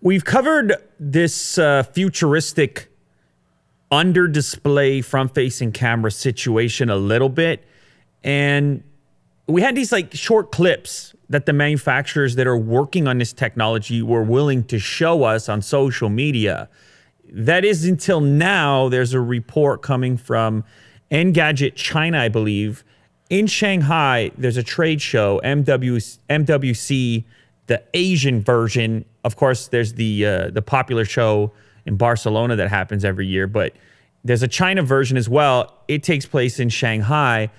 we've covered this uh, futuristic under display front facing camera situation a little bit. And we had these like short clips that the manufacturers that are working on this technology were willing to show us on social media. That is until now, there's a report coming from Engadget China, I believe. In Shanghai, there's a trade show, MW, MWC, the Asian version. Of course, there's the uh, the popular show in Barcelona that happens every year, but there's a China version as well. It takes place in Shanghai,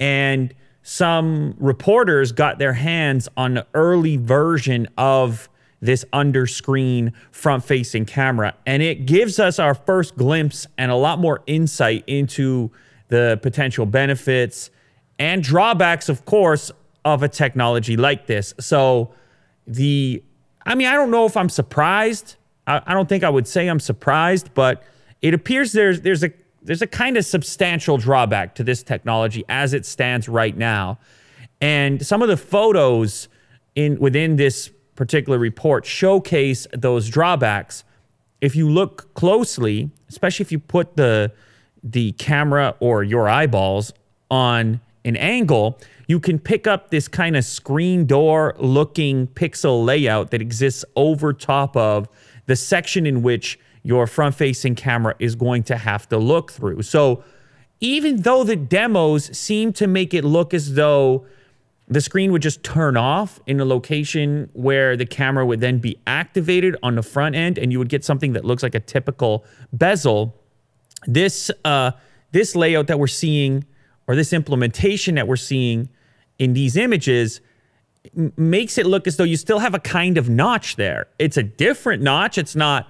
and some reporters got their hands on an early version of this under screen front facing camera. And it gives us our first glimpse and a lot more insight into the potential benefits and drawbacks, of course, of a technology like this. So, the, I mean, I don't know if I'm surprised. I, I don't think I would say I'm surprised, but it appears there's, there's a, there's a kind of substantial drawback to this technology as it stands right now. And some of the photos in within this particular report showcase those drawbacks. If you look closely, especially if you put the the camera or your eyeballs on an angle, you can pick up this kind of screen door looking pixel layout that exists over top of the section in which your front facing camera is going to have to look through. So even though the demos seem to make it look as though the screen would just turn off in a location where the camera would then be activated on the front end and you would get something that looks like a typical bezel. This uh, this layout that we're seeing or this implementation that we're seeing in these images makes it look as though you still have a kind of notch there. It's a different notch. It's not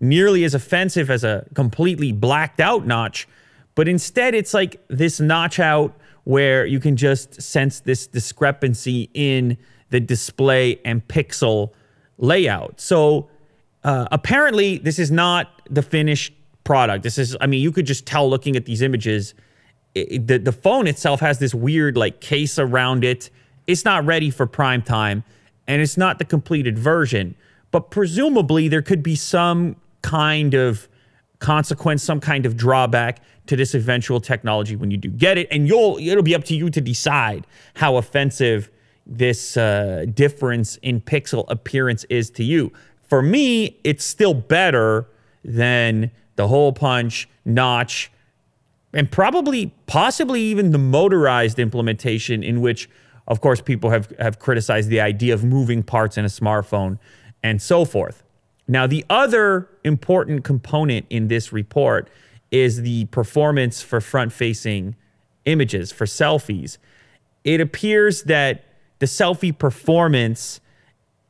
nearly as offensive as a completely blacked out notch, but instead it's like this notch out where you can just sense this discrepancy in the display and pixel layout. So uh, apparently, this is not the finished product. This is, I mean, you could just tell looking at these images. It, the, the phone itself has this weird like case around it. It's not ready for prime time, and it's not the completed version. But presumably, there could be some kind of consequence, some kind of drawback to this eventual technology when you do get it. And you'll it'll be up to you to decide how offensive this uh, difference in pixel appearance is to you. For me, it's still better than the hole punch, notch, and probably possibly even the motorized implementation in which of course people have have criticized the idea of moving parts in a smartphone and so forth. Now, the other important component in this report is the performance for front facing images, for selfies. It appears that the selfie performance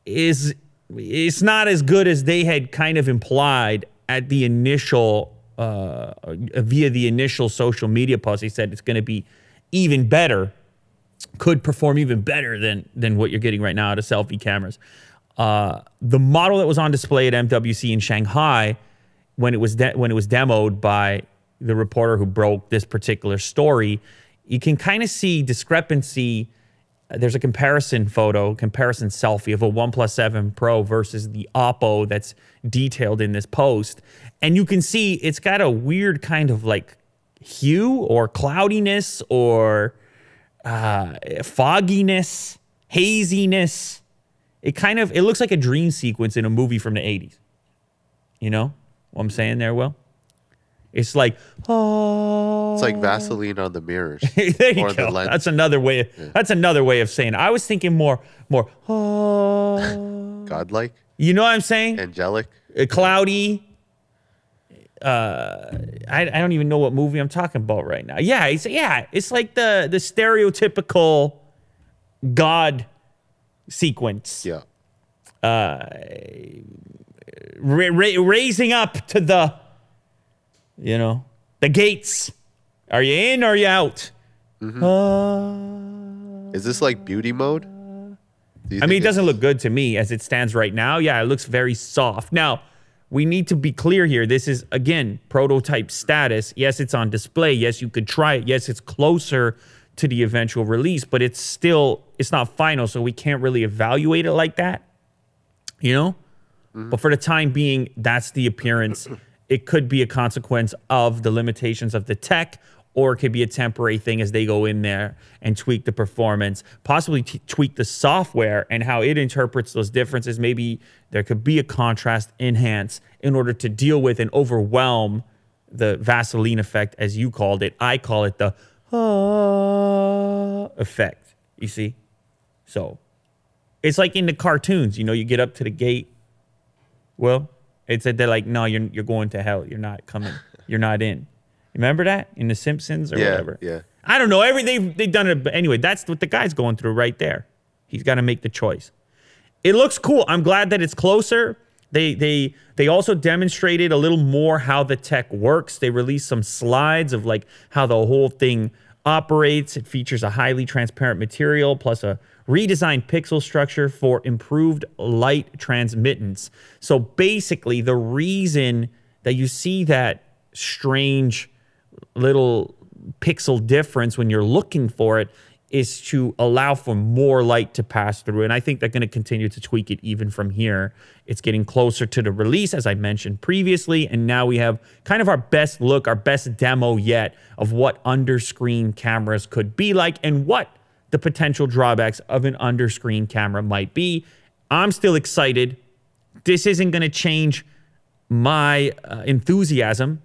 is it's not as good as they had kind of implied at the initial uh, via the initial social media post. he said it's going to be even better, could perform even better than than what you're getting right now out of selfie cameras. Uh, the model that was on display at MWC in Shanghai when it was when it was demoed by the reporter who broke this particular story, you can kind of see discrepancy. There's a comparison photo, comparison selfie of a OnePlus 7 Pro versus the Oppo that's detailed in this post. And you can see it's got a weird kind of like hue or cloudiness or uh, fogginess, haziness it kind of it looks like a dream sequence in a movie from the 80s. You know what I'm saying there, Will? It's like oh. It's like Vaseline on the mirrors. there you go. The that's another way. Of, yeah. That's another way of saying. It. I was thinking more, more oh. godlike. You know what I'm saying? Angelic. Uh, cloudy. Uh, I, I don't even know what movie I'm talking about right now. Yeah, it's yeah, it's like the the stereotypical God sequence. Yeah. Uh, ra- ra- raising up to the, you know, the gates. Are you in or are you out? Mm-hmm. Uh, Is this like beauty mode? I mean, it doesn't look good to me as it stands right now. Yeah, it looks very soft. Now, we need to be clear here. This is, again, prototype status. Yes, it's on display. Yes, you could try it. Yes, it's closer to the eventual release, but it's still it's not final, so we can't really evaluate it like that. You know? But for the time being, that's the appearance. It could be a consequence of the limitations of the tech, or it could be a temporary thing as they go in there and tweak the performance, possibly tweak the software and how it interprets those differences. Maybe there could be a contrast enhance in order to deal with and overwhelm the Vaseline effect, as you called it. I call it the uh, effect. You see? So it's like in the cartoons, you know, you get up to the gate. Well, it's that they're like, no, you're you're going to hell. You're not coming. You're not in. Remember that in The Simpsons or Yeah, whatever? yeah. I don't know. Every they've they've done it, but anyway, that's what the guy's going through right there. He's got to make the choice. It looks cool. I'm glad that it's closer. They they they also demonstrated a little more how the tech works. They released some slides of like how the whole thing operates. It features a highly transparent material plus a redesigned pixel structure for improved light transmittance. So basically, the reason that you see that strange little pixel difference when you're looking for it is to allow for more light to pass through. And I think they're going to continue to tweak it even from here. It's getting closer to the release, as I mentioned previously. And now we have kind of our best look, our best demo yet of what under-screen cameras could be like and what the potential drawbacks of an under-screen camera might be. I'm still excited. This isn't going to change my uh, enthusiasm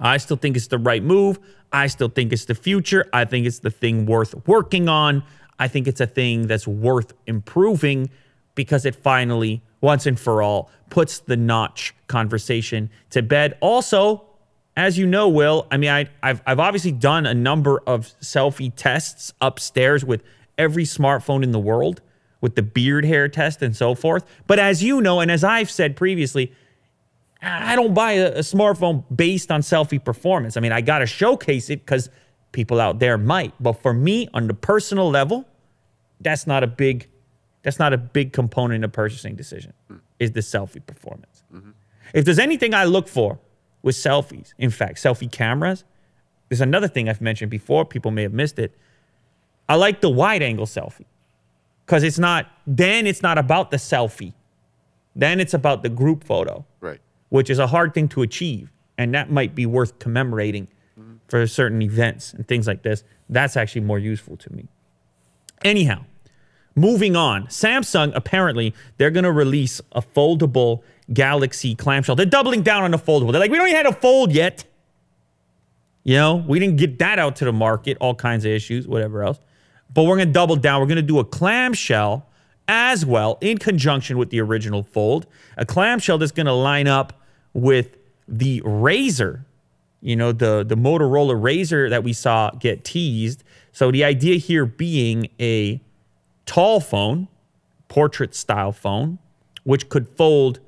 I still think it's the right move. I still think it's the future. I think it's the thing worth working on. I think it's a thing that's worth improving because it finally, once and for all, puts the notch conversation to bed. Also, as you know, Will, I mean, I, I've, I've obviously done a number of selfie tests upstairs with every smartphone in the world, with the beard hair test and so forth. But as you know, and as I've said previously, I don't buy a, a smartphone based on selfie performance. I mean, I got to showcase it because people out there might. But for me, on the personal level, that's not a big, that's not a big component of purchasing decision. Is the selfie performance? Mm-hmm. If there's anything I look for with selfies, in fact, selfie cameras, there's another thing I've mentioned before. People may have missed it. I like the wide angle selfie because it's not. Then it's not about the selfie. Then it's about the group photo Right. which is a hard thing to achieve. And that might be worth commemorating mm-hmm. for certain events and things like this. That's actually more useful to me. Anyhow, moving on. Samsung apparently they're going to release a foldable Galaxy clamshell. They're doubling down on the foldable. They're like, we don't even have a fold yet. You know, we didn't get that out to the market, all kinds of issues, whatever else. But we're going to double down. We're going to do a clamshell as well in conjunction with the original fold. A clamshell that's going to line up with the Razr, you know, the, the Motorola Razr that we saw get teased. So the idea here being a tall phone, portrait style phone, which could fold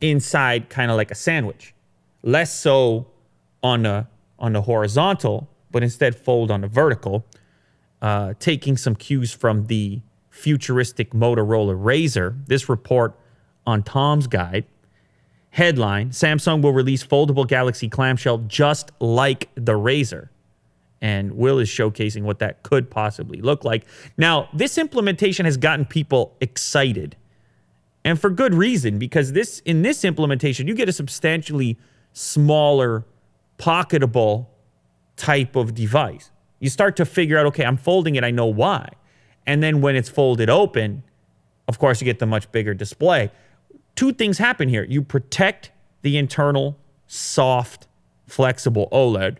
inside kind of like a sandwich. Less so on the on the horizontal, but instead fold on the vertical. Uh, taking some cues from the futuristic Motorola Razr. This report on Tom's Guide. Headline Samsung will release foldable Galaxy clamshell just like the Razr. And Will is showcasing what that could possibly look like. Now, this implementation has gotten people excited. And for good reason, because this in this implementation, you get a substantially smaller, pocketable type of device. You start to figure out, okay, I'm folding it, I know why. And then when it's folded open, of course, you get the much bigger display. Two things happen here. You protect the internal, soft, flexible OLED,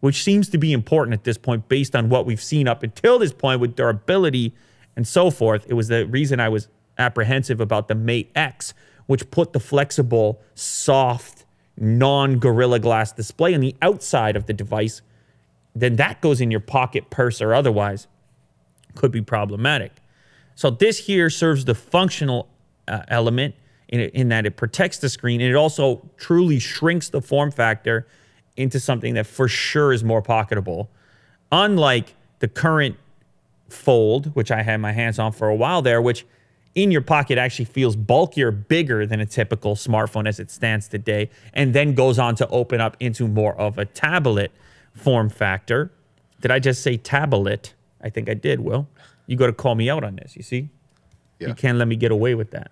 which seems to be important at this point based on what we've seen up until this point with durability and so forth. It was the reason I was apprehensive about the Mate X, which put the flexible, soft, non Gorilla Glass display on the outside of the device. Then that goes in your pocket, purse, or otherwise. Could be problematic. So this here serves the functional uh, element in, in that it protects the screen and it also truly shrinks the form factor into something that for sure is more pocketable. Unlike the current Fold, which I had my hands on for a while there, which in your pocket actually feels bulkier, bigger than a typical smartphone as it stands today, and then goes on to open up into more of a tablet form factor. Did I just say tablet? I think I did, Will. You got to call me out on this, you see? Yeah. You can't let me get away with that.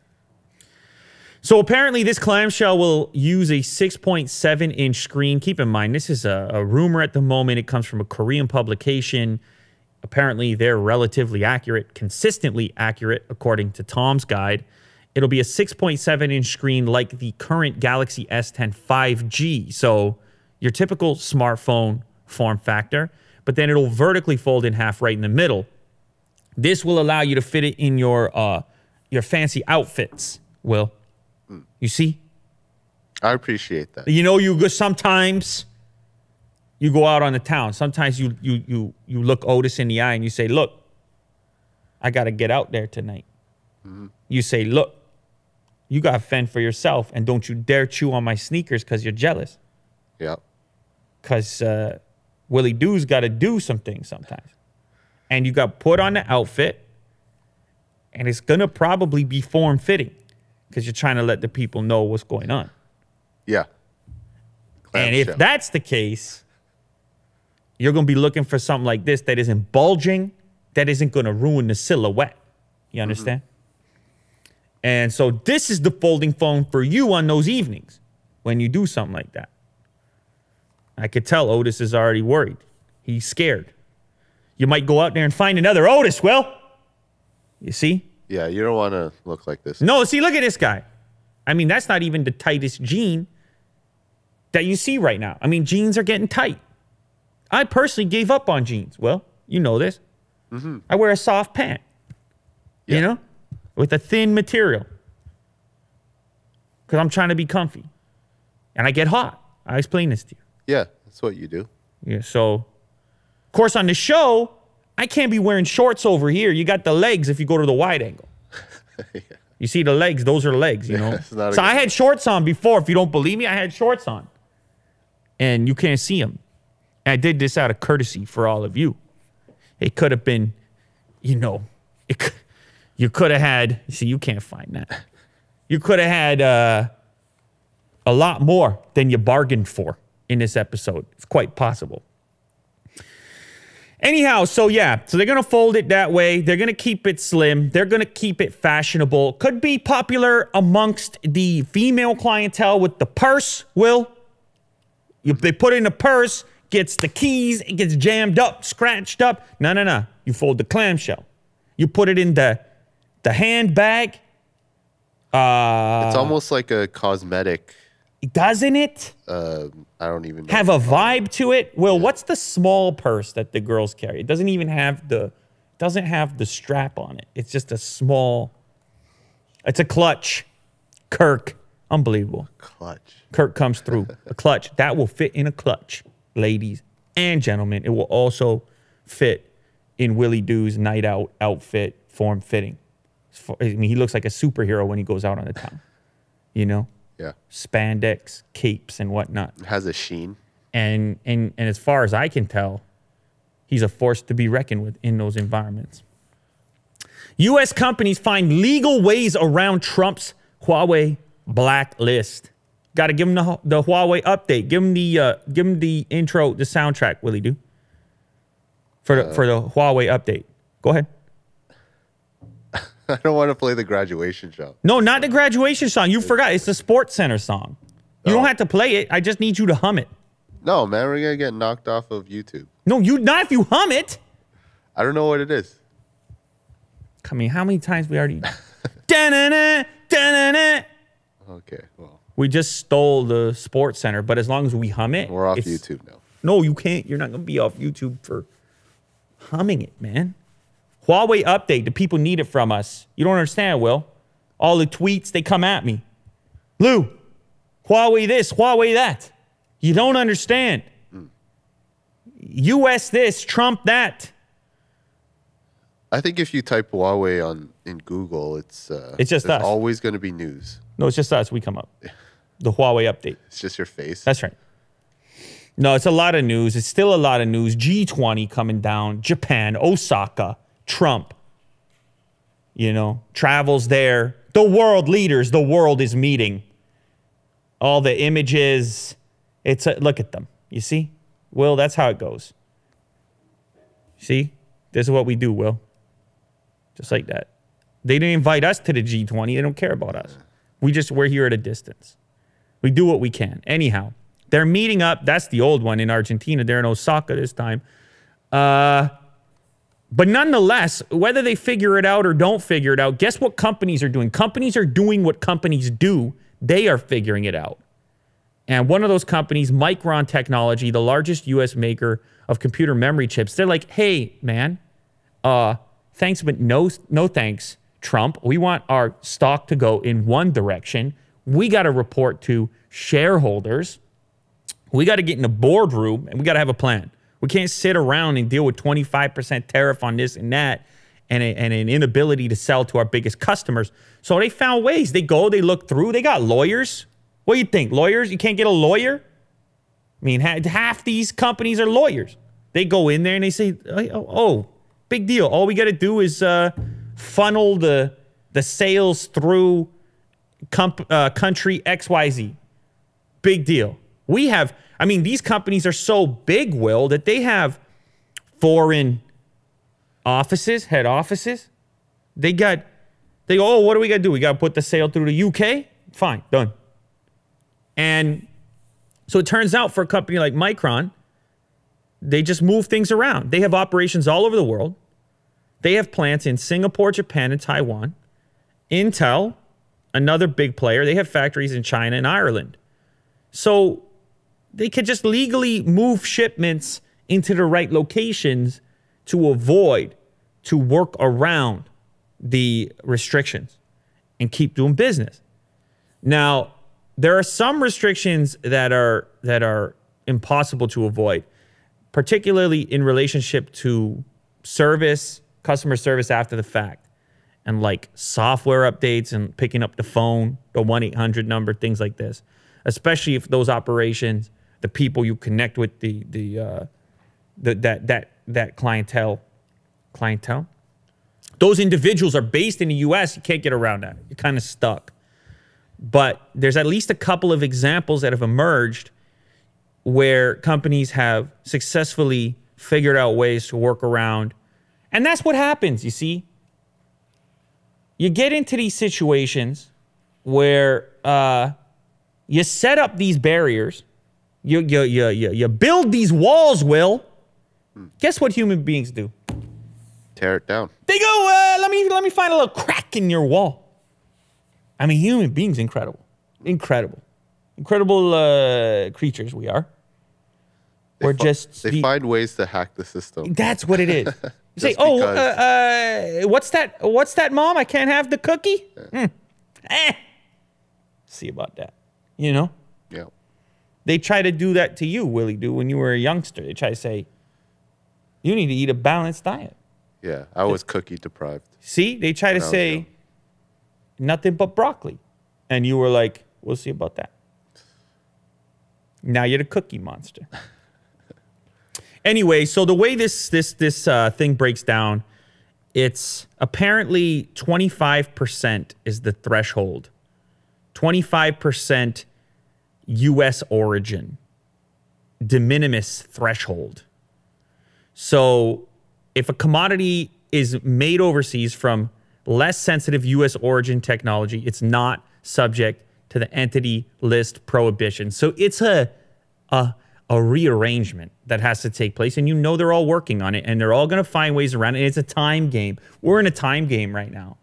So apparently, this clamshell will use a 6.7 inch screen. Keep in mind, this is a, a rumor at the moment. It comes from a Korean publication. Apparently, they're relatively accurate, consistently accurate, according to Tom's guide. It'll be a 6.7 inch screen like the current Galaxy S10 5G. So, your typical smartphone form factor, but then it'll vertically fold in half right in the middle. This will allow you to fit it in your uh, your fancy outfits. Will you see? I appreciate that. You know, you go sometimes you go out on the town. Sometimes you you you you look Otis in the eye and you say, "Look, I got to get out there tonight." You say, "Look, you got to fend for yourself, and don't you dare chew on my sneakers because you're jealous." Yeah. Because uh, Willie Doo's got to do some things sometimes, and you got put on the outfit, and it's gonna probably be form fitting because you're trying to let the people know what's going on. Yeah. And if that's the case, you're going to be looking for something like this that isn't bulging, that isn't going to ruin the silhouette. You understand? Mm-hmm. And so this is the folding phone for you on those evenings when you do something like that. I could tell Otis is already worried. He's scared. You might go out there and find another Otis, Will. You see? Yeah, you don't want to look like this. No, see, look at this guy. I mean, that's not even the tightest jean that you see right now. I mean, jeans are getting tight. I personally gave up on jeans. Well, you know this. Mm-hmm. I wear a soft pant, you know, with a thin material because I'm trying to be comfy and I get hot. I explain this to you. Yeah, that's what you do. Yeah, so of course on the show, I can't be wearing shorts over here. You got the legs if you go to the wide angle. You see the legs, those are legs, you know. a so I had shorts on before. If you don't believe me, I had shorts on. And you can't see them. And I did this out of courtesy for all of you. It could have been, you know, it, you could have had, see, you can't find that. You could have had uh, a lot more than you bargained for in this episode. It's quite possible. Anyhow, so yeah, so they're gonna fold it that way. They're gonna keep it slim. They're gonna keep it fashionable. Could be popular amongst the female clientele with the purse. Will you, they put in a purse, gets the keys, it gets jammed up, scratched up. No, no, no. You fold the clamshell. You put it in the the handbag. Uh, It's almost like a cosmetic. doesn't it? Uh, I don't even know. have a vibe to it. Well, what's the small purse that the girls carry? It doesn't even have the doesn't have the strap on it. It's just a small. It's a clutch. Kirk, unbelievable. clutch. Kirk comes through a clutch that will fit in a clutch, ladies and gentlemen. It will also fit in Willie Doo's night out outfit, form fitting. I mean, he looks like a superhero when he goes out on the town. You know, Yeah. spandex, capes, and whatnot It has a sheen. and and and as far as I can tell, he's a force to be reckoned with in those environments. U.S. companies find legal ways around Trump's Huawei blacklist. Got to give him the, the Huawei update. Give him the uh, give him the intro, the soundtrack. Willie do for the for the Huawei update. Go ahead. I don't want to play the graduation show. No, not the graduation song. You forgot. It's the SportsCenter song. You don't Oh. have to play it. I just need you to hum it. No, man, we're gonna get knocked off of YouTube. No, you not if you hum it. I don't know what it is. I mean, how many times we already da-na-na, da-na-na. Okay, well, We just stole the SportsCenter, but as long as we hum it, we're off YouTube now. No, you can't. You're not gonna be off YouTube for humming it, man. Huawei update. The people need it from us. You don't understand, Will. All the tweets they come at me. Lou, Huawei this, Huawei that. You don't understand. US this, Trump that. I think if you type Huawei on in Google, it's uh, It's just us. always going to be news. No, it's just us. We come up. The Huawei update. It's just your face. That's right. No, it's a lot of news. It's still a lot of news. G20 coming down, Japan, Osaka, Trump. You know, travels there. The world leaders, the world is meeting. All the images. It's a, look at them. You see? Will, that's how it goes. See? This is what we do, Will. Just like that. They didn't invite us to the G20. They don't care about us. We just we're here at a distance. We do what we can. Anyhow, they're meeting up. That's the old one in Argentina. They're in Osaka this time. Uh, but nonetheless, whether they figure it out or don't figure it out, guess what companies are doing? Companies are doing what companies do. They are figuring it out. And one of those companies, Micron Technology, the largest US maker of computer memory chips, they're like, hey, man, uh, thanks, but no, no thanks, Trump. We want our stock to go in one direction. We got to report to shareholders. We got to get in the boardroom and we got to have a plan. We can't sit around and deal with 25% tariff on this and that and, a, and an inability to sell to our biggest customers. So they found ways. They go, they look through, they got lawyers. What do you think? Lawyers? You can't get a lawyer? I mean, half these companies are lawyers. They go in there and they say, oh, oh big deal. All we got to do is uh, funnel the, the sales through comp, uh, country XYZ. Big deal. We have I mean, these companies are so big, Will, that they have foreign offices, head offices. They got, they go, oh, what do we got to do? We got to put the sale through the UK? Fine, done. And so it turns out for a company like Micron, they just move things around. They have operations all over the world. They have plants in Singapore, Japan, and Taiwan. Intel, another big player, they have factories in China and Ireland. So they could just legally move shipments into the right locations to avoid, to work around the restrictions and keep doing business. Now, there are some restrictions that are that are impossible to avoid, particularly in relationship to service, customer service after the fact, and like software updates and picking up the phone, the 1-800 number, things like this. Especially if those operations the people you connect with, the the, uh, the that that that clientele, clientele. Those individuals are based in the U.S. You can't get around that. You're kind of stuck. But there's at least a couple of examples that have emerged where companies have successfully figured out ways to work around. And that's what happens, you see. You get into these situations where uh, you set up these barriers you, you, you, you, you build these walls, Will. Guess what human beings do? Tear it down. They go, uh, let me let me find a little crack in your wall. I mean, human beings, incredible, incredible, incredible uh, creatures we are. They We're just they the, find ways to hack the system. That's what it is. You say, oh, uh, uh, what's that? What's that, mom? I can't have the cookie. Yeah. Mm. Eh. See about that. You know. Yeah. They try to do that to you, Willie do, when you were a youngster. They try to say, you need to eat a balanced diet. Yeah, I was cookie deprived. See, they try to say nothing but broccoli. And you were like, we'll see about that. Now you're the cookie monster. anyway, so the way this this this uh, thing breaks down, it's apparently 25% is the threshold. 25% U.S. origin, de minimis threshold. So if a commodity is made overseas from less sensitive U.S. origin technology, it's not subject to the entity list prohibition. So it's a, a, a rearrangement that has to take place. And you know they're all working on it and they're all going to find ways around it. And it's a time game. We're in a time game right now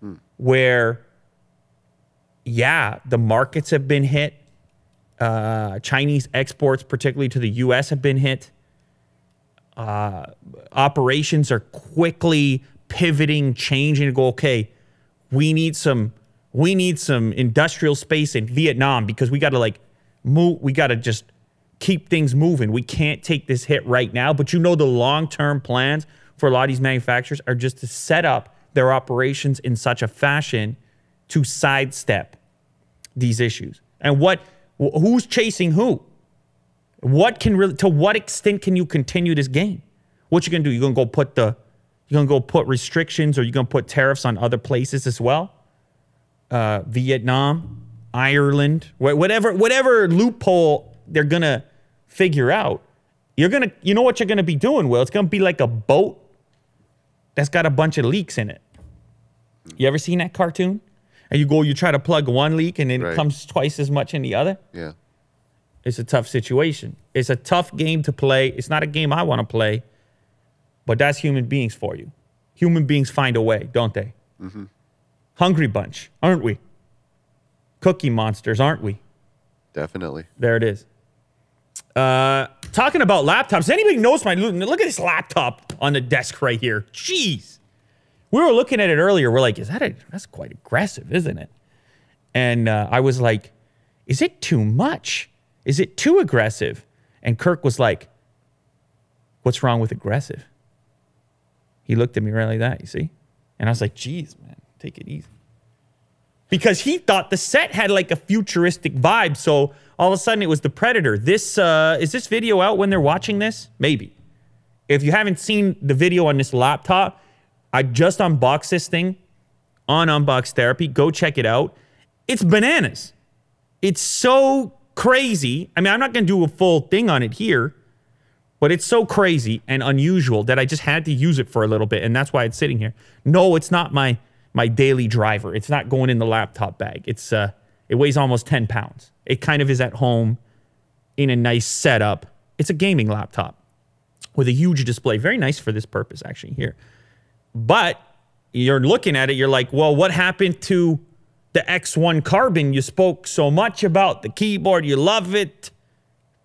hmm. where, yeah, the markets have been hit. Uh, Chinese exports, particularly to the U.S., have been hit. Uh, operations are quickly pivoting, changing to go. Okay, we need some. We need some industrial space in Vietnam because we got to like move. We got to just keep things moving. We can't take this hit right now. But you know, the long term plans for a lot of these manufacturers are just to set up their operations in such a fashion to sidestep these issues. And what Who's chasing who? What can really, to what extent can you continue this game? What you gonna do? You gonna go put the, you gonna go put restrictions or you gonna put tariffs on other places as well? Uh, Vietnam, Ireland, whatever, whatever loophole they're gonna figure out. You're gonna, you know what you're gonna be doing? Will it's gonna be like a boat that's got a bunch of leaks in it. You ever seen that cartoon? and you go, you try to plug one leak, and then it Right. comes twice as much in the other. Yeah. It's a tough situation. It's a tough game to play. It's not a game I want to play, but that's human beings for you. Human beings find a way, don't they? Mm-hmm. Hungry bunch, aren't we? Cookie monsters, aren't we? Definitely. There it is. Uh, talking about laptops. Anybody knows my look at this laptop on the desk right here. Jeez. We were looking at it earlier. We're like, is that a that's quite aggressive, isn't it? And uh, I was like, is it too much? Is it too aggressive? And Kirk was like, what's wrong with aggressive? He looked at me right like that, you see? And I was like, geez, man, take it easy because he thought the set had like a futuristic vibe. So all of a sudden it was the Predator. This uh, is this video out when they're watching this? Maybe. If you haven't seen the video on this laptop, I just unboxed this thing on Unbox Therapy. Go check it out. It's bananas. It's so crazy. I mean, I'm not going to do a full thing on it here, but it's so crazy and unusual that I just had to use it for a little bit, and that's why it's sitting here. No, it's not my my daily driver. It's not going in the laptop bag. It's uh, it weighs almost 10 pounds. It kind of is at home in a nice setup. It's a gaming laptop with a huge display. Very nice for this purpose, actually, here. But you're looking at it, you're like, well, what happened to the X1 Carbon you spoke so much about? The keyboard, you love it.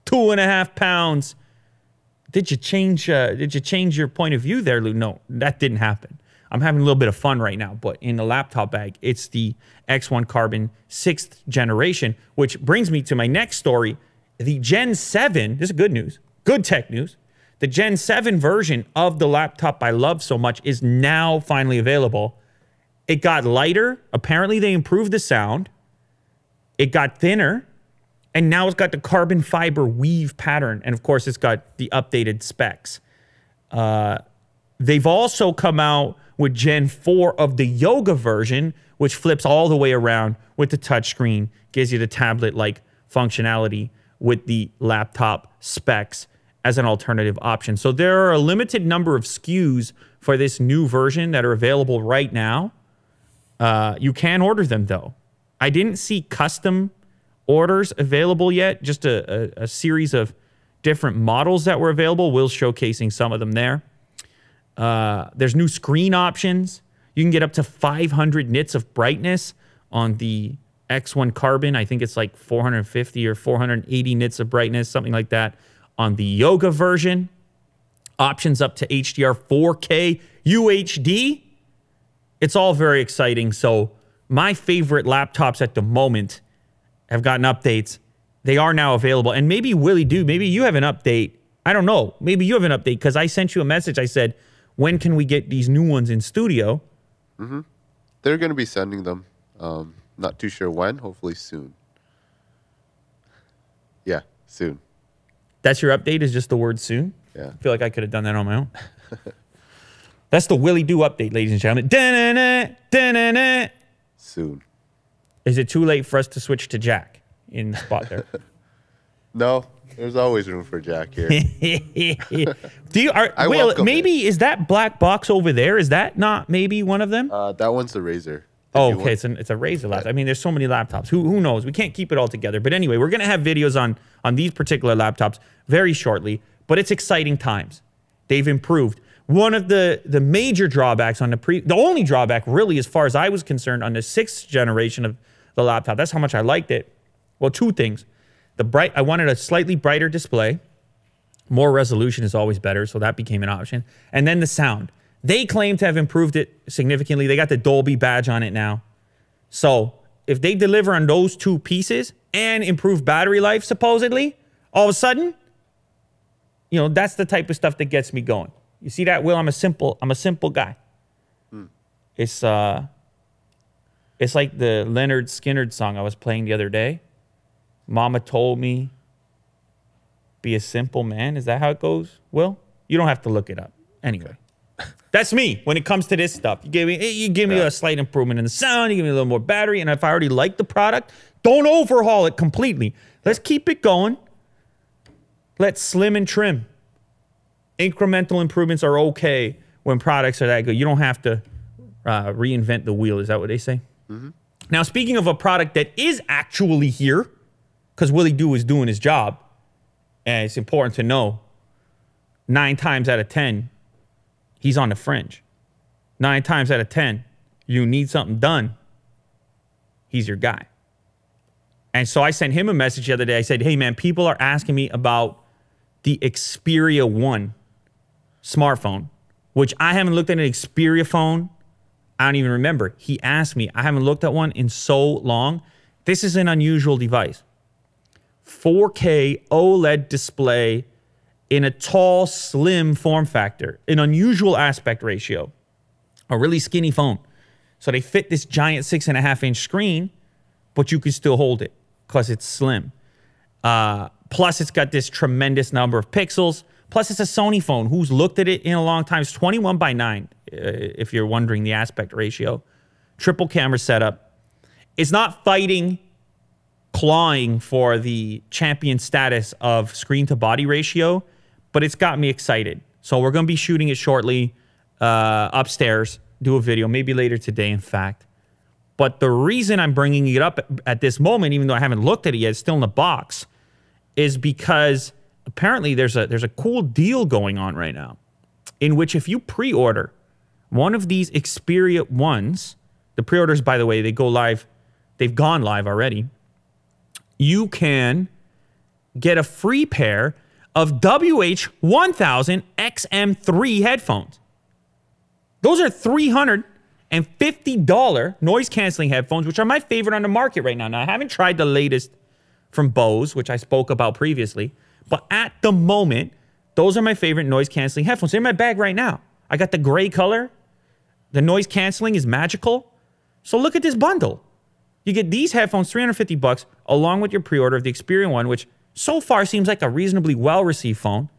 Two and a half pounds. Did you change? Uh, did you change your point of view there, Lou? No, that didn't happen. I'm having a little bit of fun right now, but in the laptop bag, it's the X1 Carbon sixth generation, which brings me to my next story. The Gen 7, this is good news, good tech news. The Gen 7 version of the laptop I love so much is now finally available. It got lighter. Apparently, they improved the sound. It got thinner. And now it's got the carbon fiber weave pattern. And of course, it's got the updated specs. Uh, they've also come out with Gen 4 of the Yoga version, which flips all the way around with the touchscreen, gives you the tablet like functionality with the laptop specs as an alternative option. So there are a limited number of SKUs for this new version that are available right now. Uh, you can order them though. I didn't see custom orders available yet, just a, a, a series of different models that were available. We'll showcasing some of them there. Uh, there's new screen options. You can get up to 500 nits of brightness on the X1 Carbon. I think it's like 450 or 480 nits of brightness, something like that. On the Yoga version, options up to HDR 4K UHD. It's all very exciting. So, my favorite laptops at the moment have gotten updates. They are now available. And maybe Willie do, maybe you have an update. I don't know. Maybe you have an update because I sent you a message. I said, when can we get these new ones in studio? They're going to be sending them. Um, not too sure when. Hopefully soon. Yeah, soon. That's your update, is just the word soon. Yeah. I feel like I could have done that on my own. That's the Willie Do update, ladies and gentlemen. Da-na-na, da-na-na. Soon. Is it too late for us to switch to Jack in the spot there? No, there's always room for Jack here. Do you are I maybe is that black box over there? Is that not maybe one of them? uh, that one's the Razer. Oh, okay. It's an it's a Razer laptop. I mean, there's so many laptops. Who who knows? We can't keep it all together. But anyway, we're gonna have videos on on these particular laptops very shortly. But it's exciting times. They've improved. One of the the major drawbacks on the pre the only drawback really, as far as I was concerned, on the sixth generation of the laptop. That's how much I liked it. Well, two things. The bright I wanted a slightly brighter display. More resolution is always better, so that became an option. And then the sound. They claim to have improved it significantly. They got the Dolby badge on it now. So if they deliver on those two pieces and improve battery life, supposedly, all of a sudden, you know, that's the type of stuff that gets me going. You see that, Will? I'm a simple, I'm a simple guy. It's uh it's like the Lynyrd Skynyrd song I was playing the other day. Mama told me be a simple man. Is that how it goes? Will? You don't have to look it up. Anyway. That's me when it comes to this stuff. You give me you give me Yeah. a slight improvement in the sound, you give me a little more battery, and if I already like the product, don't overhaul it completely. Let's keep it going. Let's slim and trim. Incremental improvements are okay when products are that good. You don't have to uh, reinvent the wheel. Is that what they say? Now, speaking of a product that is actually here, because Willie Do is doing his job, and it's important to know nine times out of 10, he's on the fringe. Nine times out of 10, you need something done, he's your guy. And so I sent him a message the other day. I said, hey, man, people are asking me about the Xperia 1 smartphone, which I haven't looked at an Xperia phone. I don't even remember. He asked me. I haven't looked at one in so long. This is an unusual device. 4K OLED display in a tall, slim form factor, an unusual aspect ratio, a really skinny phone. So they fit this giant six and a half inch screen, but you can still hold it because it's slim. Uh, plus, it's got this tremendous number of pixels. Plus, it's a Sony phone. Who's looked at it in a long time? It's 21 by 9, uh, if you're wondering the aspect ratio. Triple camera setup. It's not fighting, clawing for the champion status of screen to body ratio, but it's got me excited. So we're going to be shooting it shortly uh, upstairs, do a video, maybe later today, in fact. But the reason I'm bringing it up at this moment, even though I haven't looked at it yet, it's still in the box, is because apparently there's a there's a cool deal going on right now, in which if you pre-order one of these Xperia ones, the pre-orders, by the way, they go live, they've gone live already. You can get a free pair of WH1000 XM3 headphones. Those are 300 and $50 noise canceling headphones, which are my favorite on the market right now. Now, I haven't tried the latest from Bose, which I spoke about previously, but at the moment, those are my favorite noise canceling headphones. They're in my bag right now. I got the gray color. The noise canceling is magical. So look at this bundle. You get these headphones, 350 bucks, along with your pre-order of the Xperia one, which so far seems like a reasonably well-received phone.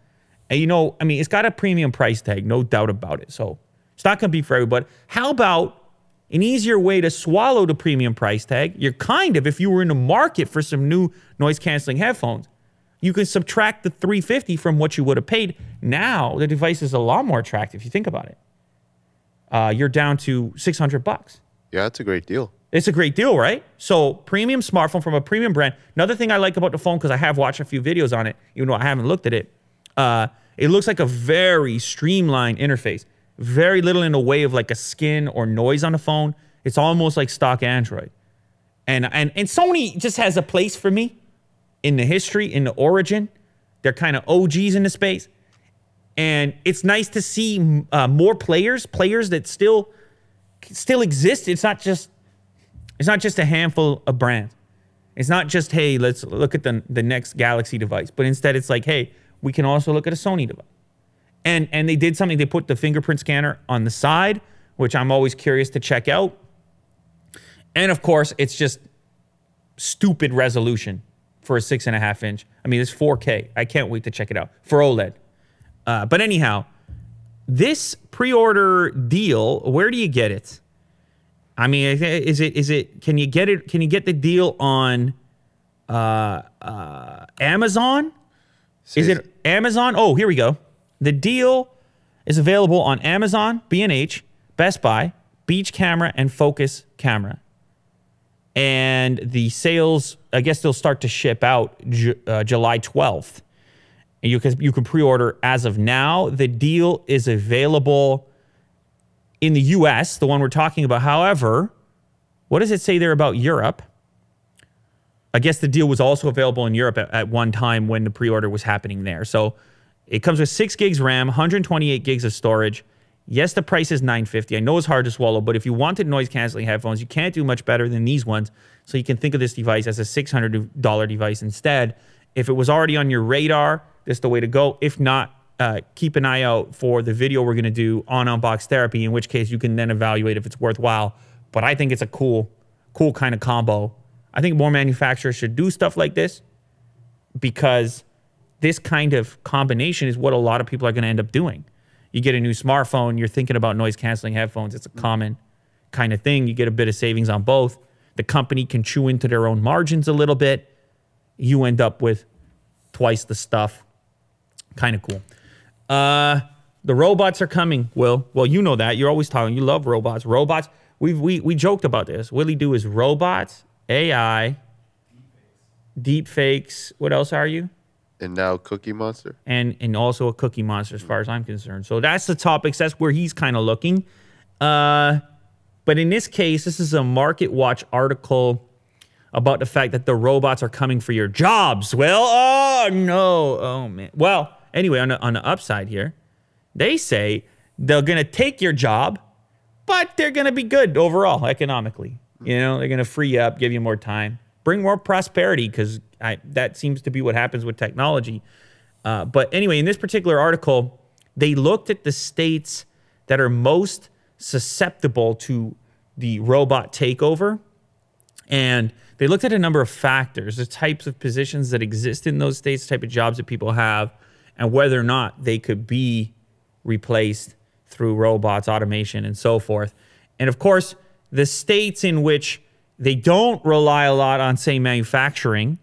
And you know, I mean, it's got a premium price tag, no doubt about it. So it's not going to be for everybody. How about an easier way to swallow the premium price tag? You're kind of, if you were in the market for some new noise canceling headphones, you can subtract the 350 from what you would have paid. Now the device is a lot more attractive if you think about it. Uh, you're down to 600 bucks. Yeah, it's a great deal. It's a great deal, right? So premium smartphone from a premium brand. Another thing I like about the phone because I have watched a few videos on it, even though I haven't looked at it. Uh, it looks like a very streamlined interface very little in the way of like a skin or noise on the phone. It's almost like stock Android. And and and Sony just has a place for me in the history, in the origin. They're kind of OGs in the space. And it's nice to see uh, more players, players that still still exist. It's not just it's not just a handful of brands. It's not just hey, let's look at the the next Galaxy device, but instead it's like hey, we can also look at a Sony device. And and they did something. They put the fingerprint scanner on the side, which I'm always curious to check out. And of course, it's just stupid resolution for a six and a half inch. I mean, it's 4K. I can't wait to check it out for OLED. Uh, but anyhow, this pre-order deal, where do you get it? I mean, is it is it? Can you get it? Can you get the deal on uh, uh, Amazon? Is it Amazon? Oh, here we go. The deal is available on Amazon, B&H, Best Buy, Beach Camera, and Focus Camera. And the sales, I guess they'll start to ship out uh, July 12th. And you can, you can pre order as of now. The deal is available in the US, the one we're talking about. However, what does it say there about Europe? I guess the deal was also available in Europe at, at one time when the pre order was happening there. So it comes with six gigs RAM, 128 gigs of storage. Yes, the price is 950. I know it's hard to swallow, but if you wanted noise canceling headphones, you can't do much better than these ones. So you can think of this device as a $600 device instead. If it was already on your radar, this is the way to go. If not, uh, keep an eye out for the video we're going to do on unbox therapy, in which case you can then evaluate if it's worthwhile. But I think it's a cool, cool kind of combo. I think more manufacturers should do stuff like this because this kind of combination is what a lot of people are going to end up doing. You get a new smartphone, you're thinking about noise canceling headphones. It's a common kind of thing. You get a bit of savings on both. The company can chew into their own margins a little bit. You end up with twice the stuff. Kind of cool. Uh, the robots are coming, Will. Well, you know that. You're always talking. You love robots. Robots. we we we joked about this. Willie Do is robots, AI, deep fakes. What else are you? And now Cookie Monster. and and also a cookie monster as far as I'm concerned. So that's the topics. That's where he's kind of looking. Uh, but in this case, this is a MarketWatch article about the fact that the robots are coming for your jobs. Well, oh no, oh man. Well, anyway, on the, on the upside here, they say they're gonna take your job, but they're gonna be good overall economically. You know, they're gonna free you up, give you more time, bring more prosperity because that seems to be what happens with technology. Uh, but anyway, in this particular article, they looked at the states that are most susceptible to the robot takeover. And they looked at a number of factors, the types of positions that exist in those states, type of jobs that people have, and whether or not they could be replaced through robots, automation, and so forth. And of course, the states in which they don't rely a lot on, say, manufacturing,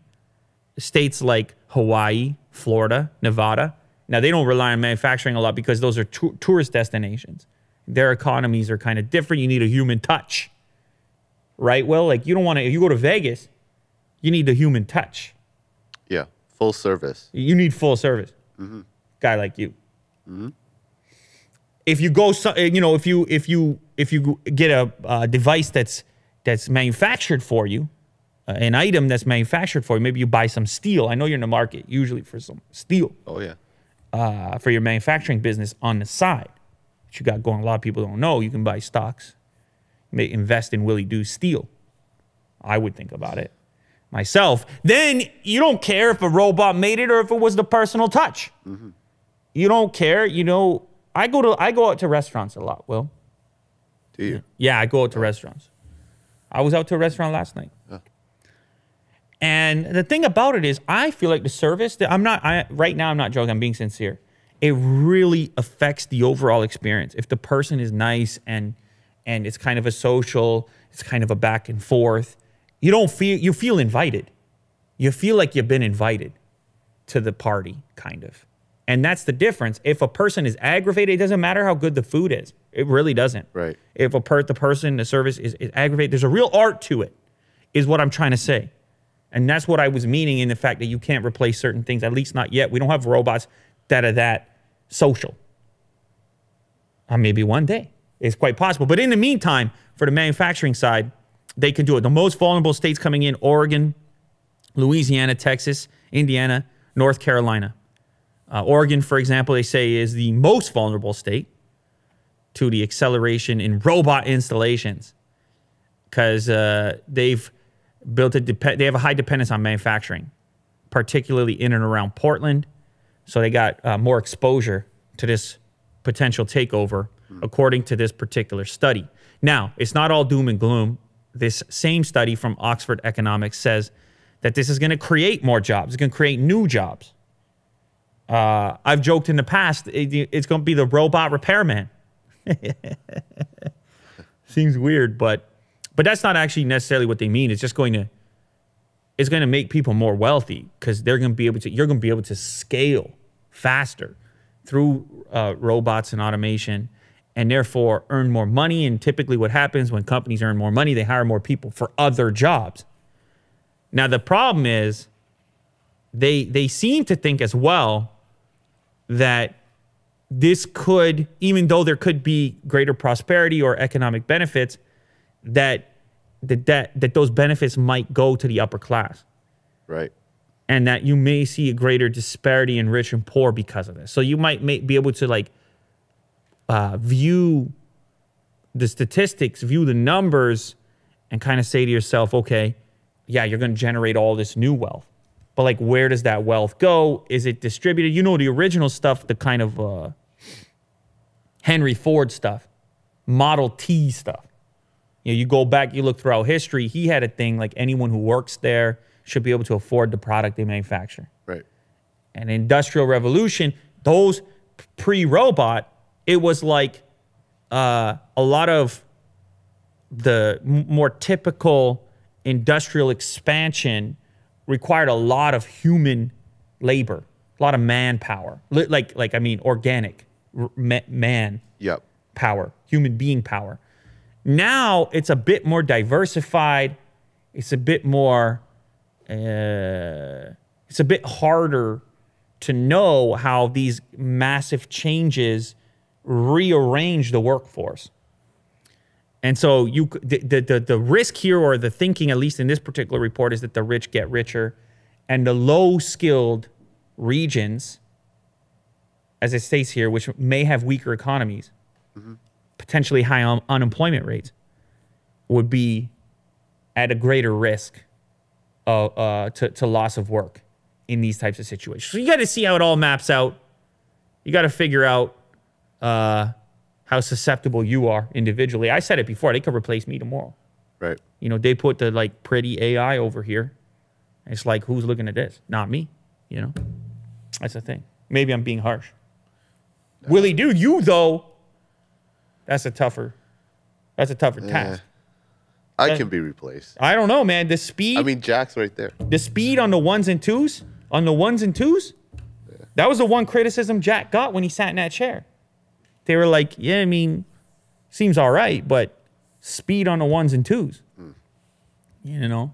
states like Hawaii, Florida, Nevada. Now, they don't rely on manufacturing a lot because those are tu- tourist destinations. Their economies are kind of different. You need a human touch, right? Well, like you don't want to, if you go to Vegas, you need the human touch. Yeah, full service. You need full service. Guy like you. If you go, you know, if you if you if you get a uh, device that's that's manufactured for you, uh, an item that's manufactured for you, maybe you buy some steel. I know you're in the market usually for some steel Oh yeah. uh, for your manufacturing business on the side. What you got going, a lot of people don't know. You can buy stocks, may invest in Willie Do Steel. I would think about it myself. Then you don't care if a robot made it or if it was the personal touch. Mm-hmm. You don't care. You know, I go to I go out to restaurants a lot. Will, Do you? yeah, I go out to restaurants. I was out to a restaurant last night. And the thing about it is, I feel like the service that I'm not, I, right now, I'm not joking, I'm being sincere. It really affects the overall experience. If the person is nice and, and it's kind of a social, it's kind of a back and forth, you don't feel, you feel invited. You feel like you've been invited to the party, kind of. And that's the difference. If a person is aggravated, it doesn't matter how good the food is. It really doesn't. Right. If a per- the person, the service is, is aggravated, there's a real art to it, is what I'm trying to say. And that's what I was meaning in the fact that you can't replace certain things, at least not yet. We don't have robots that are that social. Uh, maybe one day. It's quite possible. But in the meantime, for the manufacturing side, they can do it. The most vulnerable states coming in Oregon, Louisiana, Texas, Indiana, North Carolina. Uh, Oregon, for example, they say is the most vulnerable state to the acceleration in robot installations because uh, they've built a dep- they have a high dependence on manufacturing, particularly in and around Portland. So they got uh, more exposure to this potential takeover, according to this particular study. Now, it's not all doom and gloom. This same study from Oxford Economics says that this is going to create more jobs. It's going to create new jobs. Uh, I've joked in the past, it- it's going to be the robot repairman. Seems weird, but but that's not actually necessarily what they mean. It's just going to it's going to make people more wealthy because they're going to be able to you're going to be able to scale faster through uh, robots and automation and therefore earn more money and typically what happens when companies earn more money they hire more people for other jobs now the problem is they they seem to think as well that this could even though there could be greater prosperity or economic benefits that that that, that those benefits might go to the upper class Right. and that you may see a greater disparity in rich and poor because of this. So you might may, be able to like uh, view the statistics, view the numbers, and kind of say to yourself, okay, yeah, you're going to generate all this new wealth, but like, where does that wealth go? Is it distributed? You know, the original stuff, the kind of uh, Henry Ford stuff, Model T stuff. You know, you go back, you look throughout history. He had a thing like anyone who works there should be able to afford the product they manufacture. Right. And industrial revolution, those pre-robot, it was like uh, a lot of the more typical industrial expansion required a lot of human labor, a lot of manpower. Li- Like, like I mean, organic man Yep. power, human being power. Now it's a bit more diversified. It's a bit more. Uh, it's a bit harder to know how these massive changes rearrange the workforce. And so you the, the, the, risk here or the thinking at least in this particular report is that the rich get richer and the low skilled regions as it states here which may have weaker economies potentially high un- unemployment rates would be at a greater risk uh, uh, to, to loss of work in these types of situations. So you got to see how it all maps out. You got to figure out uh, how susceptible you are individually. I said it before; they could replace me tomorrow. Right. You know, they put the like pretty AI over here. It's like, who's looking at this? Not me. You know, that's the thing. Maybe I'm being harsh. Willie, dude, you though. That's a tougher. That's a tougher task. I can be replaced. I don't know, man. The speed. I mean, Jack's right there. the speed on the ones and twos, on the ones and twos, Yeah. that was the one criticism Jack got when he sat in that chair. They were like, yeah, I mean, seems all right, but speed on the ones and twos. Hmm. You know?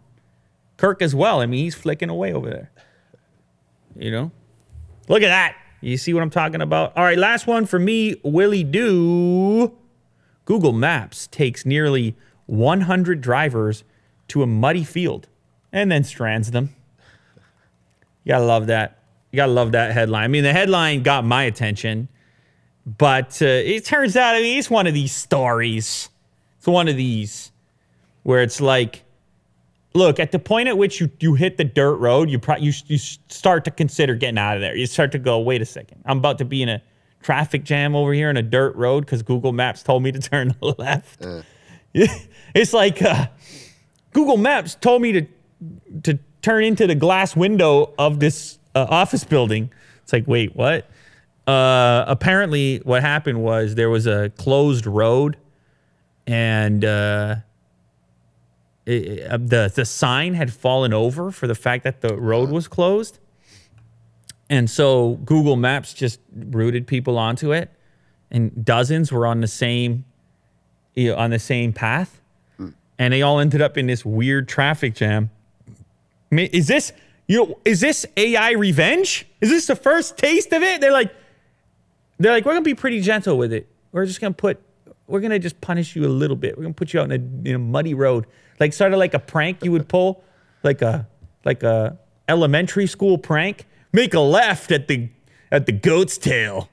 Kirk as well. I mean, he's flicking away over there. You know? Look at that. You see what I'm talking about? All right, last one for me, Willie Do. Google Maps takes nearly 100 drivers to a muddy field and then strands them. You gotta love that. You gotta love that headline. I mean, the headline got my attention, but uh, it turns out, I mean, it's one of these stories. It's one of these where it's like, look, at the point at which you, you hit the dirt road, you, pro- you you start to consider getting out of there. You start to go, wait a second, I'm about to be in a traffic jam over here in a dirt road because Google Maps told me to turn left. it's like uh, Google Maps told me to to turn into the glass window of this uh, office building. It's like, wait, what? Uh, apparently, what happened was there was a closed road, and uh, it, uh, the the sign had fallen over for the fact that the road was closed, and so Google Maps just routed people onto it, and dozens were on the same you know, on the same path, and they all ended up in this weird traffic jam. I mean, is this you know is this AI revenge? Is this the first taste of it? They're like, they're like, we're gonna be pretty gentle with it. We're just gonna put, we're gonna just punish you a little bit. We're gonna put you out in a, in a muddy road, like sort of like a prank you would pull, like a like a elementary school prank. Make a left at the at the goat's tail.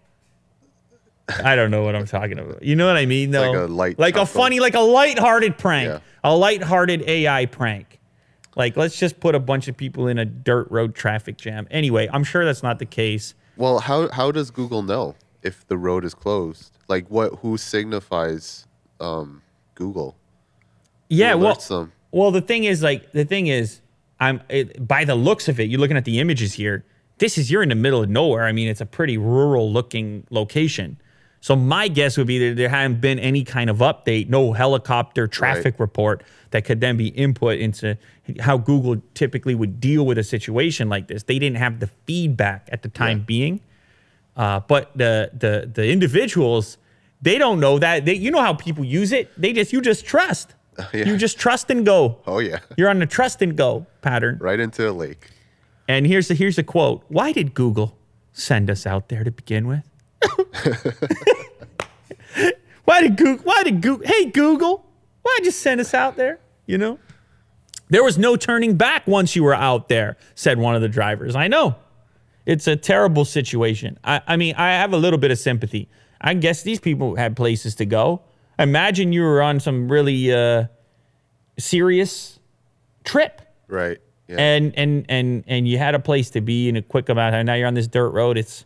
I don't know what I'm talking about. You know what I mean, though? Like a light like a funny, like a light-hearted prank, Yeah. a light-hearted AI prank. Like, let's just put a bunch of people in a dirt road traffic jam. Anyway, I'm sure that's not the case. Well, how how does Google know if the road is closed? Like, what? Who signifies um, Google? Yeah, well, them? well, the thing is, like, the thing is, I'm it, by the looks of it. You're looking at the images here. This is you're in the middle of nowhere. I mean, it's a pretty rural-looking location. So my guess would be that there hadn't been any kind of update, no helicopter traffic report that could then be input into how Google typically would deal with a situation like this. They didn't have the feedback at the time Yeah. being. Uh, but the the the individuals, they don't know that. They, you know how people use it. They just you just trust. Yeah. You just trust and go. Oh yeah, You're on the trust and go pattern. right into a lake. And here's the here's the quote. Why did Google send us out there to begin with? why did Google why did Google hey Google, why'd you send us out there? You know? There was no turning back once you were out there, said one of the drivers. I know. It's a terrible situation. I, I mean, I have a little bit of sympathy. I guess these people had places to go. Imagine you were on some really uh, serious trip Right. Yeah. and and and and you had a place to be in a quick amount of time. Now you're on this dirt road. It's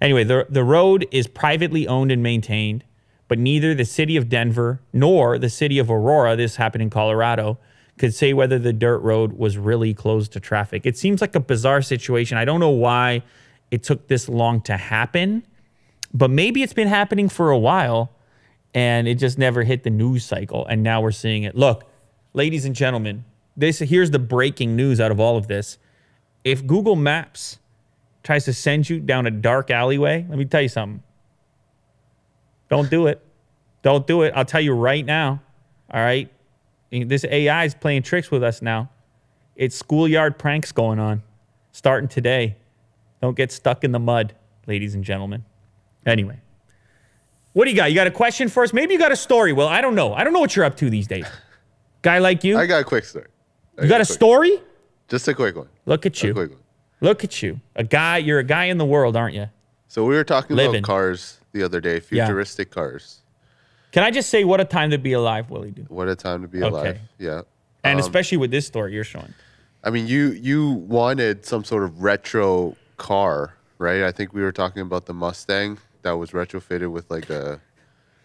anyway. the The road is privately owned and maintained, but neither the city of Denver nor the city of Aurora, this happened in Colorado, could say whether the dirt road was really closed to traffic. It seems like a bizarre situation. I don't know why it took this long to happen, but maybe it's been happening for a while and it just never hit the news cycle and now we're seeing it look ladies and gentlemen this here's the breaking news out of all of this if google maps tries to send you down a dark alleyway let me tell you something don't do it don't do it i'll tell you right now All right. This AI is playing tricks with us now. It's schoolyard pranks going on, starting today. Don't get stuck in the mud, ladies and gentlemen. Anyway, what do you got? You got a question for us? Maybe you got a story. Well, I don't know. I don't know what you're up to these days. Guy like you, I got a quick story. I you got a quick- story? Just a quick one. Look at A you. quick one. Look at you. A guy. You're a guy in the world, aren't you? So we were talking Living. about cars the other day, futuristic cars. Can I just say what a time to be alive, Willie? Do What a time to be Okay. alive. Yeah. and Um, especially with this story you're showing. I mean, you you wanted some sort of retro car, right? I think we were talking about the Mustang that was retrofitted with like a.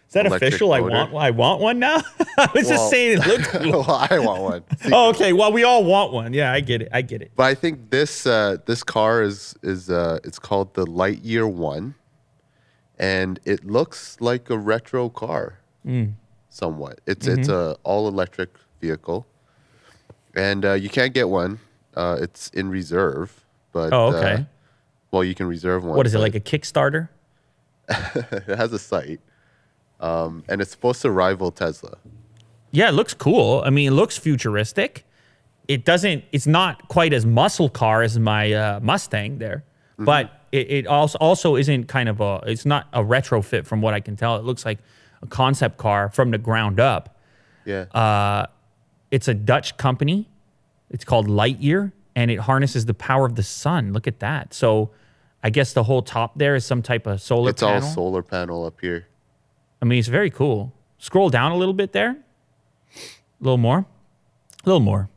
Is that official? I want. I want one now. I was Well- just saying it looked cool. well, I want one. Oh, okay. Well, we all want one. Yeah, I get it. I get it. But I think this uh, this car is is uh, it's called the Lightyear One, and it looks like a retro car, Mm. somewhat. It's it's Mm-hmm. a all electric vehicle, and uh, you can't get one. Uh, it's in reserve, but Oh, uh, okay. well, you can reserve one. What is it like a Kickstarter? it has a site, um, and it's supposed to rival Tesla. Yeah, it looks cool. I mean, it looks futuristic. It doesn't. It's not quite as muscle car as my uh, Mustang there, Mm-hmm. but it, it also also isn't kind of a. It's not a retrofit from what I can tell. It looks like a concept car from the ground up. Yeah, Uh, It's a Dutch company. It's called Lightyear, and it harnesses the power of the sun. Look at that. So, I guess the whole top there is some type of solar it's panel. all solar panel up here. I mean, it's very cool. Scroll down a little bit there. A little more. A little more.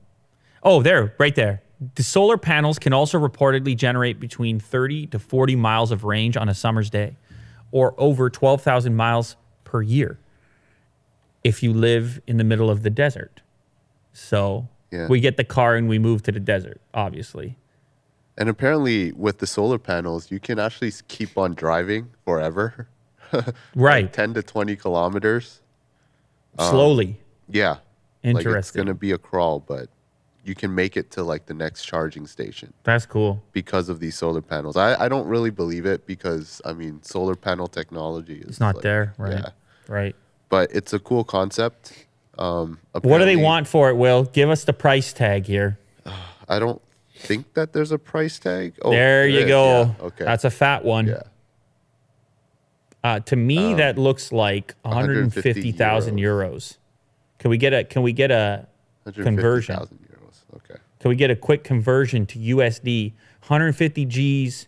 Oh, there, right there. The solar panels can also reportedly generate between 30 to 40 miles of range on a summer's day, or over 12,000 miles per year if you live in the middle of the desert. So Yeah. we get the car and we move to the desert, obviously. And apparently, with the solar panels, you can actually keep on driving forever. Right. 10 to 20 kilometers. Slowly. Um, yeah. Like it's going to be a crawl, but you can make it to like the next charging station That's cool. because of these solar panels. I, I don't really believe it because, I mean, solar panel technology is It's not like- there, right? Yeah. Right. But it's a cool concept. Um, What do they apparently- want for it, Will? Give us the price tag here. I don't think that there's a price tag. Oh, there you is, go. yeah, Okay. That's a fat one. yeah. Uh, to me, that looks like 150,000 euros. Can we get a can we get a conversion? 150,000 euros. Okay. Can we get a quick conversion to USD? 150 G's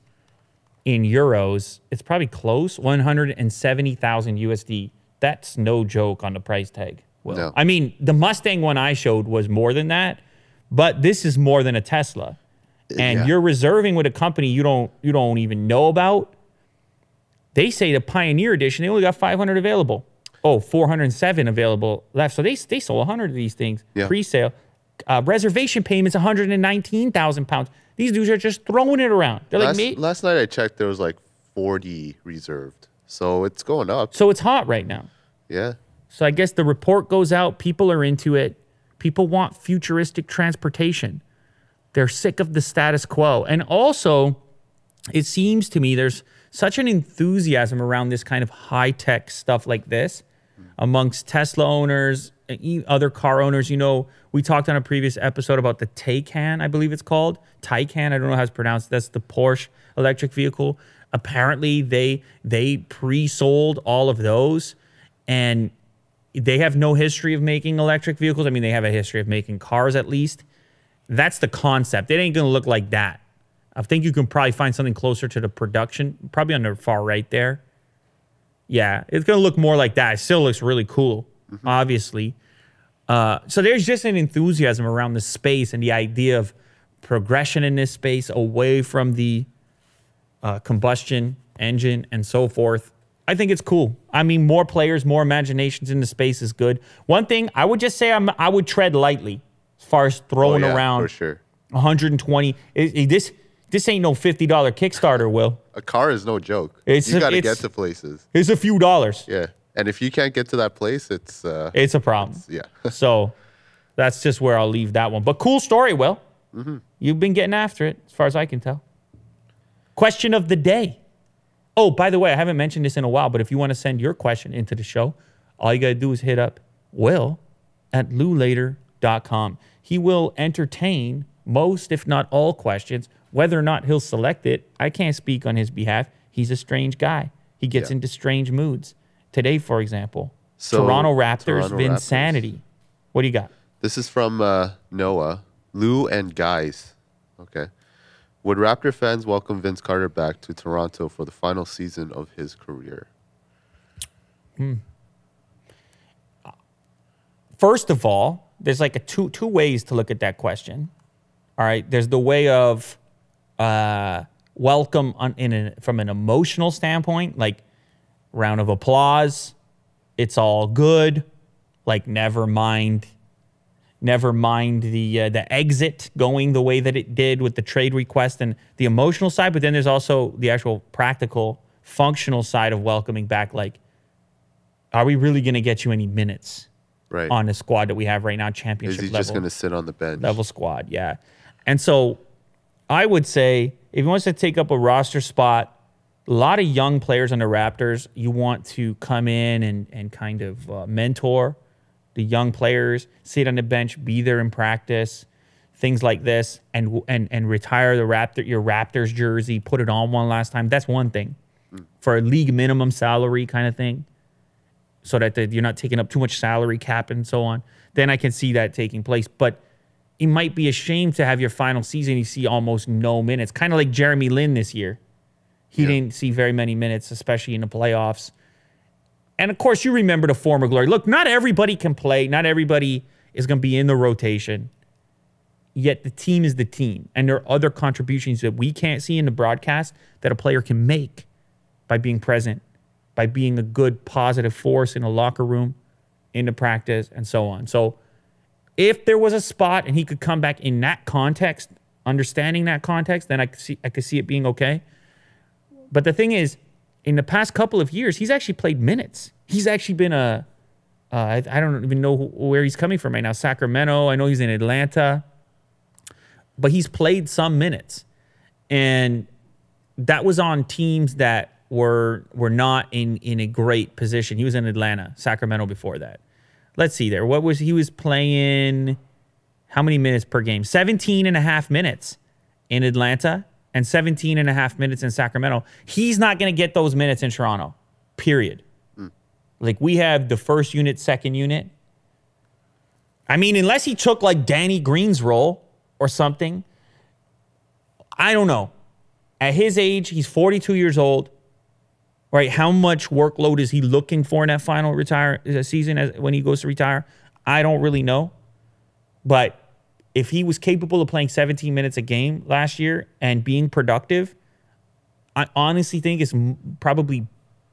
in euros. It's probably close. 170,000 USD. That's no joke on the price tag. Well, No. I mean, the Mustang one I showed was more than that, but this is more than a Tesla. Uh, and Yeah. you're reserving with a company you don't you don't even know about. They say the Pioneer Edition, they only got 500 available. Oh, 407 available left. So they, they sold 100 of these things Yeah. pre-sale. Uh, reservation payments 119,000 pounds. These dudes are just throwing it around. They're like Last, me. last night I checked, there was like 40 reserved. So it's going up. So it's hot right now. Yeah. So I guess the report goes out. People are into it. People want futuristic transportation. They're sick of the status quo. And also, it seems to me there's such an enthusiasm around this kind of high tech stuff like this amongst Tesla owners, other car owners. You know, we talked on a previous episode about the Taycan, I believe it's called Taycan. I don't know how it's pronounced. That's the Porsche electric vehicle. Apparently, they they pre-sold all of those, and they have no history of making electric vehicles. I mean, they have a history of making cars at least. That's the concept. It ain't gonna look like that. I think you can probably find something closer to the production, probably on the far right there. Yeah, it's gonna look more like that. It still looks really cool, obviously. Uh, so there's just an enthusiasm around the space and the idea of progression in this space away from the uh, combustion engine and so forth. I think it's cool. I mean, more players, more imaginations in the space is good. One thing I would just say, I'm, I would tread lightly as far as throwing Oh, yeah, around For sure. 120. It- it- this this ain't no $50 Kickstarter, Will. A car is no joke. It's you got to get to places. It's a few dollars. Yeah. And if you can't get to that place, it's, uh, It's a problem. yeah. so that's just where I'll leave that one. But cool story, Will. Mm-hmm. You've been getting after it, as far as I can tell. Question of the day. Oh, by the way, I haven't mentioned this in a while, but if you want to send your question into the show, all you got to do is hit up Will at loulater.com. He will entertain most, if not all, questions. Whether or not he'll select it, I can't speak on his behalf. He's a strange guy. He gets Yeah. into strange moods. Today, for example, So, Toronto Raptors, Toronto Vinsanity. What do you got? This is from uh, Noah, Lou, and Guys. Okay. Would Raptor fans welcome Vince Carter back to Toronto for the final season of his career? first of all, there's like a two two ways to look at that question. All right, there's the way of uh, welcome on, in a, from an emotional standpoint, like round of applause, it's all good, like never mind, never mind the uh, the exit going the way that it did with the trade request and the emotional side. But then there's also the actual practical, functional side of welcoming back, like. Are we really going to get you any minutes? Right. on the squad that we have right now, championship is he level, just going to sit on the bench? level squad. Yeah. And so I would say if he wants to take up a roster spot, a lot of young players on the Raptors, you want to come in and, and kind of uh, mentor the young players, sit on the bench, be there in practice, things like this, and and and retire the Raptor your Raptors jersey, put it on one last time. That's one thing for a league minimum salary kind of thing so that the, you're not taking up too much salary cap and so on, then I can see that taking place. But it might be a shame to have your final season, you see almost no minutes, kind of like Jeremy Lin this year. He Yeah. didn't see very many minutes, especially in the playoffs. And of course, you remember the former glory. Look, not everybody can play, not everybody is going to be in the rotation. Yet the team is the team. And there are other contributions that we can't see in the broadcast that a player can make by being present, by being a good positive force in a locker room, into practice, and so on. So if there was a spot and he could come back in that context, understanding that context, then I could see I could see it being okay. But the thing is, in the past couple of years, he's actually played minutes. He's actually been a uh, I, I don't even know who- where he's coming from right now. Sacramento. I know he's in Atlanta, but he's played some minutes, and that was on teams that were were not in in a great position. He was in Atlanta, Sacramento before that. Let's see there. What was he was playing how many minutes per game? 17 and a half minutes in Atlanta and 17 and a half minutes in Sacramento. He's not going to get those minutes in Toronto. Period. Like we have the first unit, second unit. I mean, unless he took like Danny Green's role or something, I don't know. At his age, he's 42 years old. Right? How much workload is he looking for in that final retire uh, season as, when he goes to retire? I don't really know. But if he was capable of playing 17 minutes a game last year and being productive, I honestly think it's probably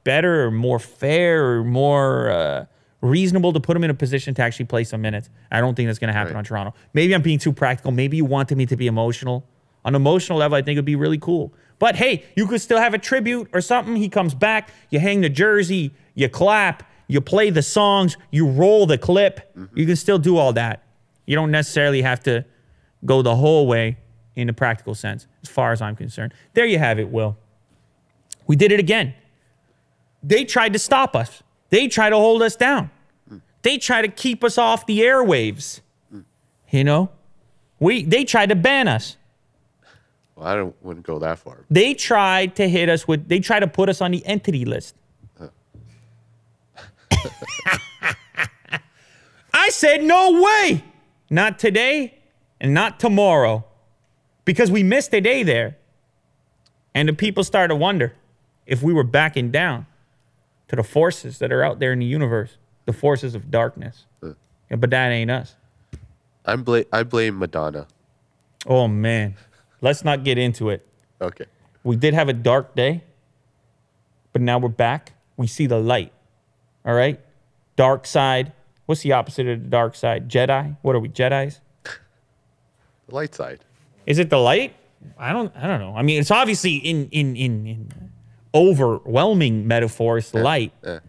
better or more fair or more uh, reasonable to put him in a position to actually play some minutes. I don't think that's going to happen Right. on Toronto. Maybe I'm being too practical. Maybe you wanted me to be emotional. On an emotional level, I think it'd be really cool. But hey, you could still have a tribute or something. He comes back, you hang the jersey, you clap, you play the songs, you roll the clip. You can still do all that. You don't necessarily have to go the whole way in a practical sense, as far as I'm concerned. There you have it, Will. We did it again. They tried to stop us. They tried to hold us down. They tried to keep us off the airwaves. You know? We they tried to ban us. Well, I don't wouldn't go that far. They tried to hit us with they tried to put us on the entity list. I said no way. Not today and not tomorrow. Because we missed a day there. And the people started to wonder if we were backing down to the forces that are out there in the universe, the forces of darkness. Uh. Yeah, but that ain't us. I'm bla- I blame Madonna. Oh man. Let's not get into it. Okay. We did have a dark day, but now we're back. We see the light. All right? Dark side. What's the opposite of the dark side? Jedi? What are we, Jedis? The light side. Is it the light? I don't I don't know. I mean, it's obviously in in in, in overwhelming metaphors, the light. Yeah.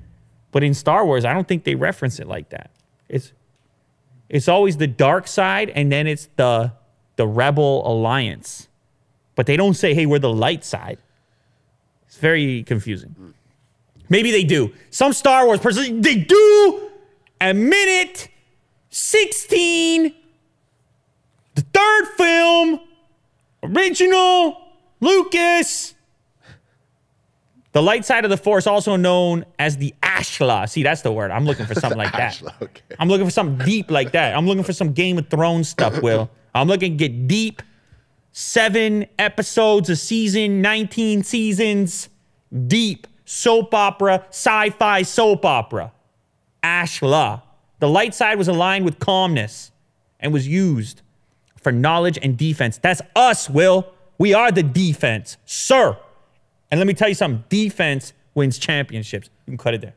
But in Star Wars, I don't think they reference it like that. It's it's always the dark side and then it's the the rebel alliance. But they don't say, "Hey, we're the light side." It's very confusing. Hmm. Maybe they do. Some Star Wars person they do admit minute 16. The third film, original, Lucas. The light side of the force, also known as the Ashla. See, that's the word. I'm looking for something like that. Ashla, okay. I'm looking for something deep like that. I'm looking for some Game of Thrones stuff, Will. I'm looking to get deep. Seven episodes a season, 19 seasons, deep soap opera, sci fi soap opera. Ashla. The light side was aligned with calmness and was used for knowledge and defense. That's us, Will. We are the defense, sir. And let me tell you something defense wins championships. You can cut it there.